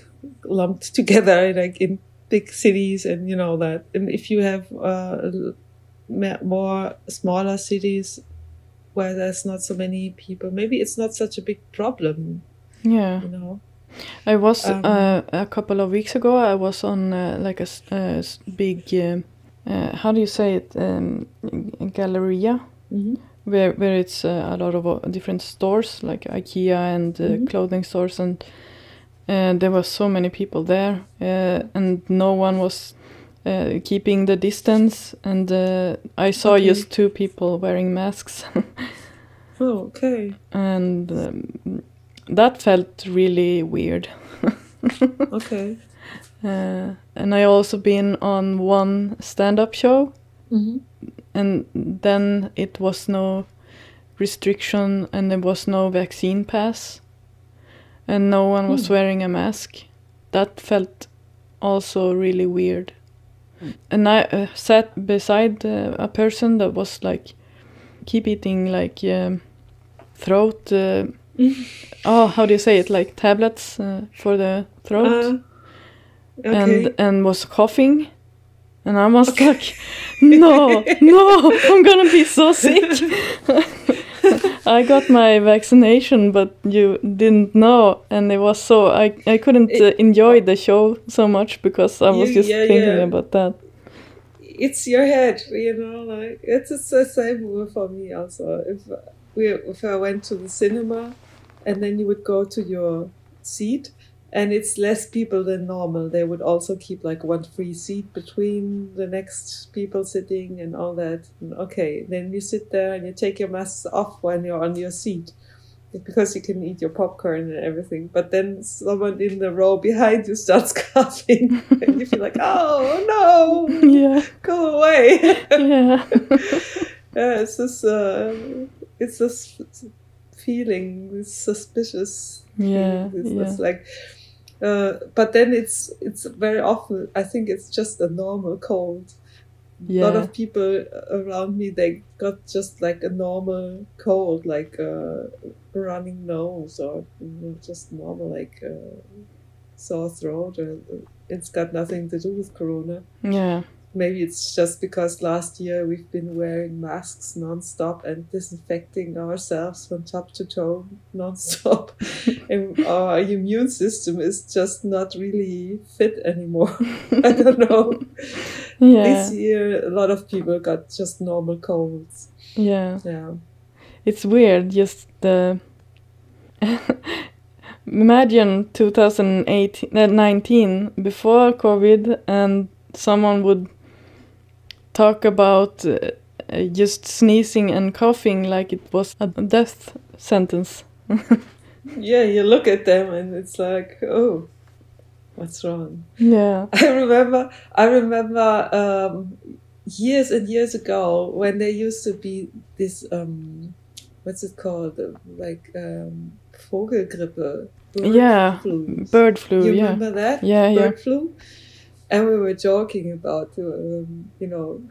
lumped <laughs> together, like in big cities, and you know that. And if you have uh, more smaller cities where there's not so many people, maybe it's not such a big problem. Yeah. You know. I was Um, uh, a couple of weeks ago. I was on uh, like a, uh, s- big, uh, how do you say it, um, galleria, Mhm. where where it's uh, a lot of uh, different stores like IKEA and uh, Mhm. clothing stores, and uh, there were so many people there, uh, and no one was. Uh, keeping the distance, and uh, I saw Okay. just two people wearing masks, <laughs> Oh, okay. and um, that felt really weird. <laughs> Okay. Uh, and I also been on one stand-up show, hmm and then it was no restriction, and there was no vaccine pass, and no one was Hmm. wearing a mask. That felt also really weird. And I uh, sat beside uh, a person that was like, keep eating like um, throat. Uh, <laughs> oh, how do you say it? Like tablets uh, for the throat. Okay. and and was coughing and i was like no <laughs> no i'm gonna be so sick <laughs> i got my vaccination but you didn't know and it was so i, I couldn't uh, enjoy the show so much because i was You- just yeah, thinking yeah. about that it's your head, you know, like it's it's the same for me also. If we if I went to the cinema and then you would go to your seat and it's less people than normal, they would also keep like one free seat between the next people sitting and all that. And okay, then you sit there and you take your masks off when you're on your seat. Because you can eat your popcorn and everything, but then someone in the row behind you starts <laughs> coughing, and you feel like, "Oh no, <laughs> yeah go away. <laughs> yeah yeah, it's this, uh, it's this feeling, this suspicious. yeah feeling. It's, yeah it's like, uh, but then it's it's very often. I think it's just a normal cold. A lot of people around me they got just like a normal cold, like a running nose or you know, just normal like uh, sore throat. Or, it's got nothing to do with corona yeah maybe it's just because last year we've been wearing masks non-stop and disinfecting ourselves from top to toe non-stop. <laughs> And our immune system is just not really fit anymore. <laughs> I don't know. Yeah. this year a lot of people got just normal colds. Yeah. Yeah. It's weird just the <laughs> imagine 2018 uh, 19 before covid and someone would talk about uh, just sneezing and coughing like it was a death sentence <laughs> yeah you look at them and it's like oh what's wrong yeah <laughs> I remember, I remember um, years and years ago when there used to be this um, what's it called? Like um, Vogelgrippe. Bird yeah, flu. bird flu. You yeah, remember that? Yeah, yeah. Bird flu. And we were joking about, um, you know,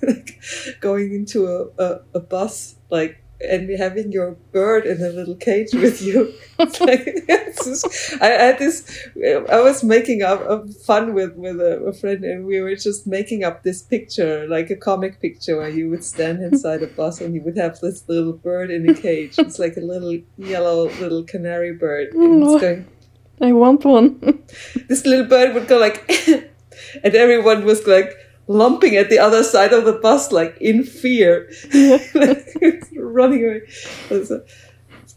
<laughs> going into a, a, a bus, like and having your bird in a little cage with you. <laughs> It's like, it's just, I had this. I was making up a fun with with a, a, friend, and we were just making up this picture, like a comic picture, where you would stand inside a bus and you would have this little bird in a cage. It's like a little yellow little canary bird. And it's going, I want one. <laughs> this little bird would go like, and everyone was like lumping at the other side of the bus, like in fear, <laughs> <laughs> running away. It's a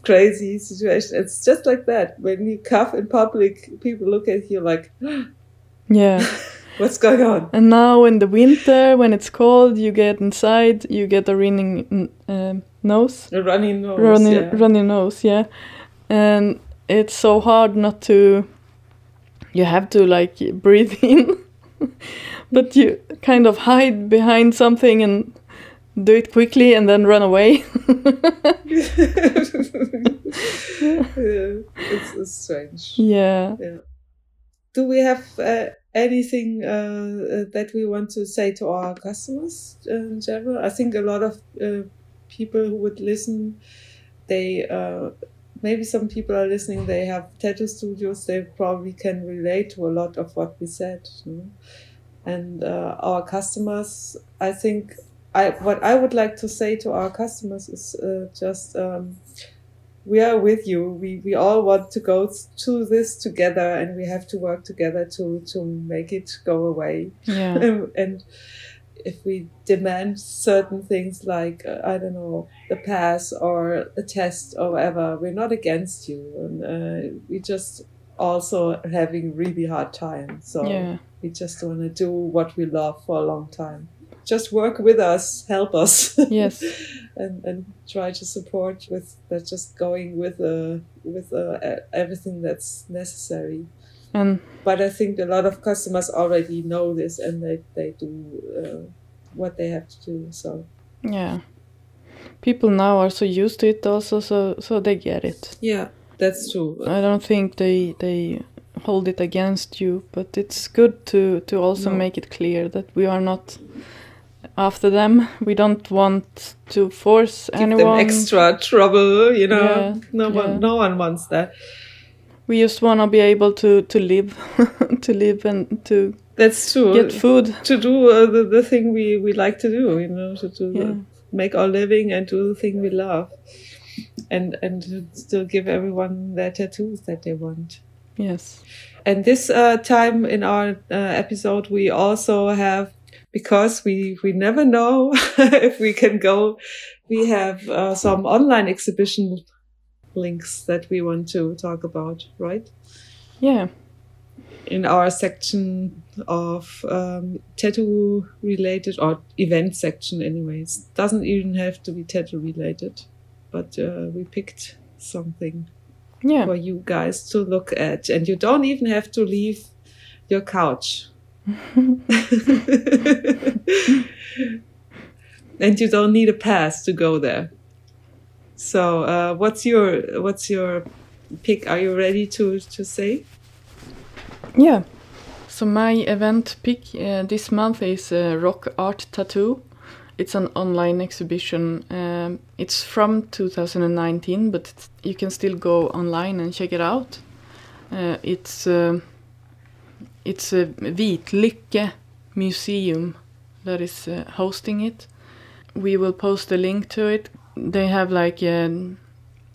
crazy situation. It's just like that. When you cough in public, people look at you like, <gasps> yeah. <laughs> What's going on? And now in the winter, when it's cold, you get inside, you get a running um, nose. A runny nose. Runny, yeah. runny nose, yeah. And it's so hard not to. You have to like breathe in <laughs> but you kind of hide behind something and do it quickly and then run away. yeah, <laughs> it's, it's, strange. Yeah. Yeah. Do we have uh, anything uh, that we want to say to our customers in general? I think a lot of uh, people who would listen, they uh, maybe some people are listening. They have tattoo studios. They probably can relate to a lot of what we said. You know? and uh, our customers i think i what i would like to say to our customers is uh, just um, we are with you we we all want to go to this together and we have to work together to to make it go away yeah. <laughs> and if we demand certain things like uh, i don't know the pass or a test or whatever we're not against you and uh, we just also having really hard time so yeah we just want to do what we love for a long time. Just work with us, help us. <laughs> Yes. and and try to support with that just going with uh, with uh, everything that's necessary. And but I think a lot of customers already know this and they they do uh, what they have to do. So yeah, people now are so used to it also, so so they get it. Yeah, that's true. I don't think they they hold it against you but it's good to to also no. make it clear that we are not after them we don't want to force Give anyone extra trouble you know yeah, no yeah. one no one wants that we just want to be able to to live <laughs> to live and to that's true get food to do uh, the, the thing we we like to do you know to do yeah. the, make our living and do the thing we love and and still give everyone their tattoos that they want Yes. And this uh, time in our uh, episode, we also have, because we, we never know <laughs> if we can go, we have uh, some online exhibition links that we want to talk about, right? Yeah. In our section of um, tattoo related or event section, anyways. Doesn't even have to be tattoo related, but uh, we picked something yeah. for you guys to look at. And you don't even have to leave your couch. <laughs> <laughs> and you don't need a pass to go there. So, uh, what's your what's your pick? Are you ready to to say? Yeah. So my event pick uh, this month is uh, Rock Art Tattoo. It's an online exhibition. Um, it's from 2019, but you can still go online and check it out. Uh, it's uh, it's a Vitlycke Museum that is uh, hosting it. We will post a link to it. They have like um,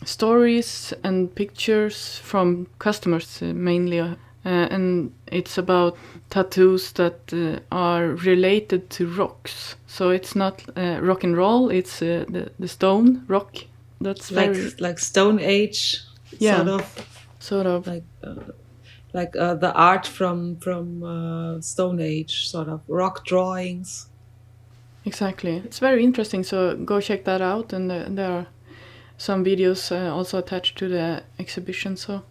stories and pictures from customers uh, mainly uh, and it's about tattoos that uh, are related to rocks. So it's not uh, rock and roll; it's uh, the the stone rock. That's like very, like Stone Age, Yeah. sort of sort of like uh, like uh, the art from from uh, Stone Age, sort of rock drawings. Exactly. It's very interesting. So go check that out, and uh, there are some videos uh, also attached to the exhibition. So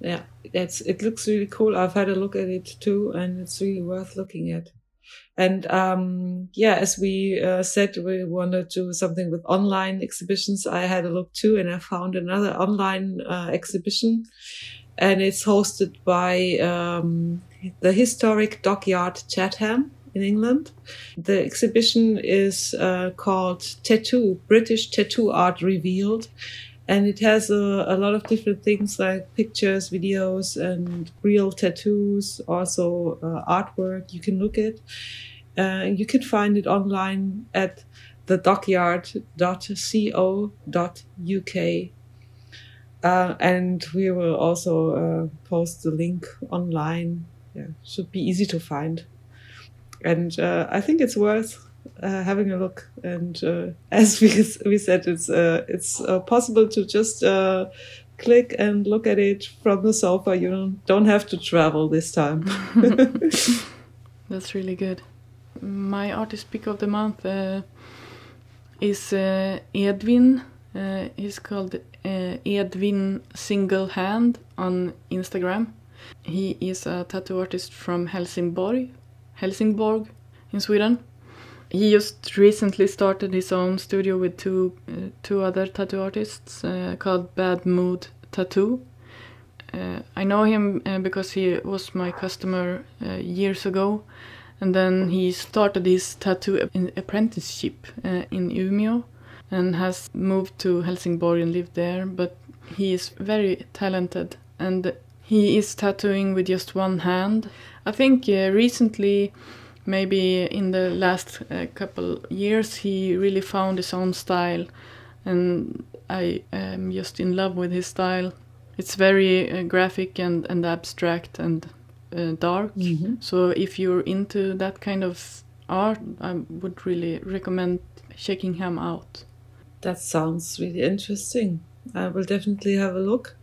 Yeah, it's it looks really cool. I've had a look at it too, and it's really worth looking at. And um, yeah, as we uh, said, we want to do something with online exhibitions. I had a look too, and I found another online uh, exhibition, and it's hosted by um, the historic Dockyard Chatham in England. The exhibition is uh, called Tattoo, British Tattoo Art Revealed. And it has a, a, lot of different things like pictures, videos, and real tattoos, also uh, artwork you can look at. Uh, you can find it online at thedockyard.co.uk. Uh, and we will also uh, post the link online. Yeah, should be easy to find and uh, I think it's worth uh, having a look. And uh, as we we said, it's uh, it's uh, possible to just uh, click and look at it from the sofa. You don't have to travel this time. <laughs> <laughs> That's really good. My artist pick of the month is Edwin. he's called Edwin Single Hand on Instagram. He is a tattoo artist from Helsingborg, Helsingborg in Sweden. He just recently started his own studio with two uh, two other tattoo artists uh, called Bad Mood Tattoo. Uh, I know him uh, because he was my customer uh, years ago, and then he started his tattoo apprenticeship uh, in Umeå, and has moved to Helsingborg and lived there. But he is very talented, and he is tattooing with just one hand. I think uh, recently, maybe in the last uh, couple years, he really found his own style, and I am just in love with his style. It's very uh, graphic and, and abstract and uh, dark. Mm-hmm. So if you're into that kind of art, I would really recommend checking him out. That sounds really interesting. I will definitely have a look.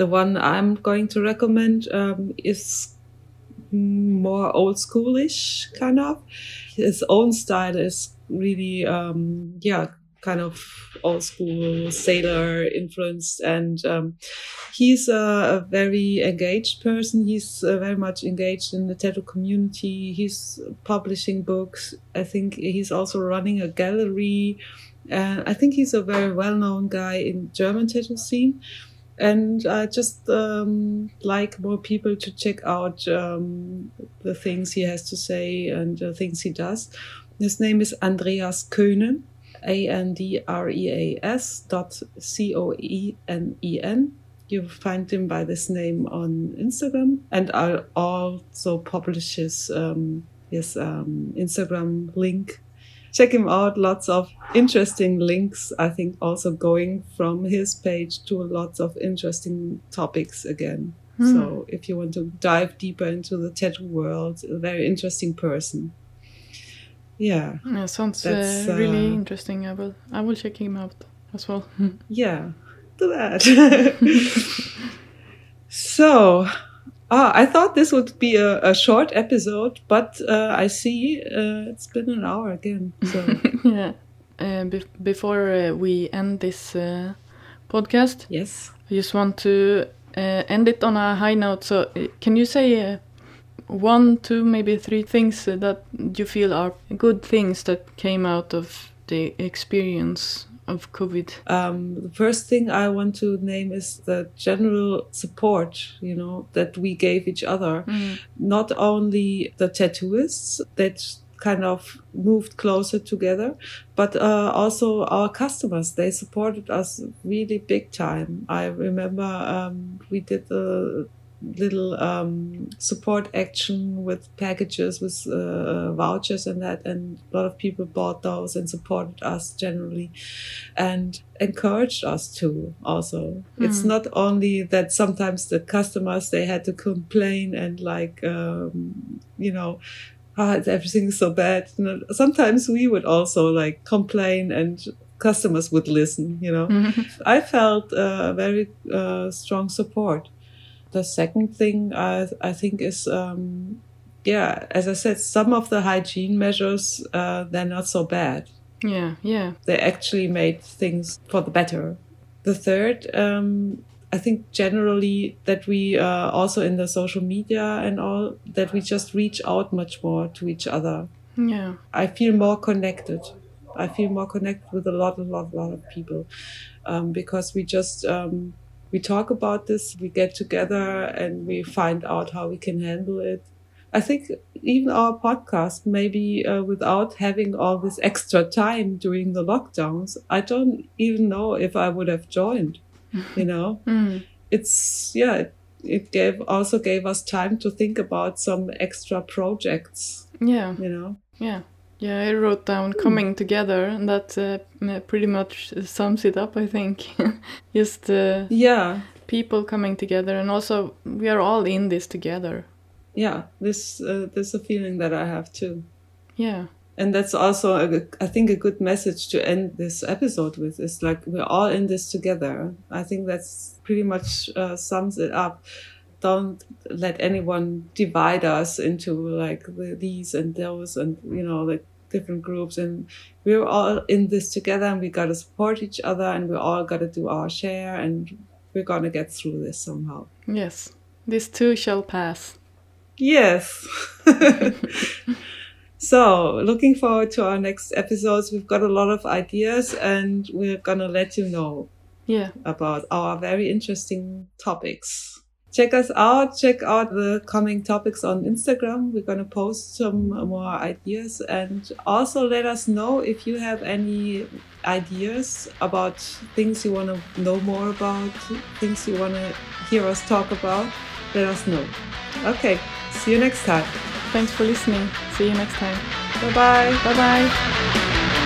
The one I'm going to recommend um, is more old schoolish kind of. His own style is really, um, yeah, kind of old school sailor influenced. And um, he's a, a, very engaged person. He's uh, very much engaged in the tattoo community. He's publishing books. I think he's also running a gallery. Uh, i think he's a very well-known guy in german tattoo scene and I just um, like more people to check out um, the things he has to say and the things he does. His name is Andreas Coenen, A N D R E A S dot C O E N E N. You find him by this name on Instagram, and I'll also publish his um, his um, Instagram link check him out. Lots of interesting links. I think also going from his page to lots of interesting topics again. Mm. So if you want to dive deeper into the tattoo world, a very interesting person. Yeah, yeah sounds uh, really uh, interesting. I will I will check him out as well. <laughs> yeah, do that. <laughs> <laughs> so Ah, I thought this would be a, a short episode, but uh, I see uh, it's been an hour again. So <laughs> yeah. Uh, be before uh, we end this uh, podcast, yes, I just want to uh, end it on a high note. So, can you say one, two, maybe three things that you feel are good things that came out of the experience of COVID? Um, the first thing I want to name is the general support, you know, that we gave each other. Mm. Not only the tattooists that kind of moved closer together, but uh, also our customers. They supported us really big time. I remember um, we did a little um, support action with packages with uh, vouchers and that and a lot of people bought those and supported us generally and encouraged us to also mm. it's not only that sometimes the customers they had to complain and like um, you know ah, everything's so bad you know, sometimes we would also like complain and customers would listen you know mm-hmm. <laughs> i felt uh, very uh, strong support the second thing I, I think is, um, yeah, as I said, some of the hygiene measures, uh, they're not so bad. Yeah, yeah. They actually made things for the better. The third, um, I think generally that we uh, also in the social media and all that we just reach out much more to each other. Yeah. I feel more connected. I feel more connected with a lot, a lot, a lot of people um, because we just um, we talk about this, we get together, and we find out how we can handle it. I think even our podcast, maybe uh, without having all this extra time during the lockdowns, I don't even know if I would have joined you know <laughs> Mm. it's yeah it, it gave also gave us time to think about some extra projects Yeah. you know Yeah. Yeah, I wrote down Hmm. coming together, and that uh, pretty much sums it up, I think. <laughs> Just uh, yeah people coming together, and also we are all in this together. yeah this uh, this is a feeling that i have too Yeah. and that's also a, i think a good message to end this episode with is like we're all in this together i think that's pretty much uh, sums it up don't let anyone divide us into like the, these and those and you know like different groups and we're all in this together and we got to support each other and we all got to do our share and we're going to get through this somehow Yes. This too shall pass. Yes. <laughs> so, looking forward to our next episodes. We've got a lot of ideas and we're going to let you know Yeah. about our very interesting topics. Check us out. Check out the coming topics on Instagram. We're going to post some more ideas and also let us know if you have any ideas about things you want to know more about, things you want to hear us talk about. Let us know. Okay. See you next time. Thanks for listening. See you next time. Bye bye. Bye bye.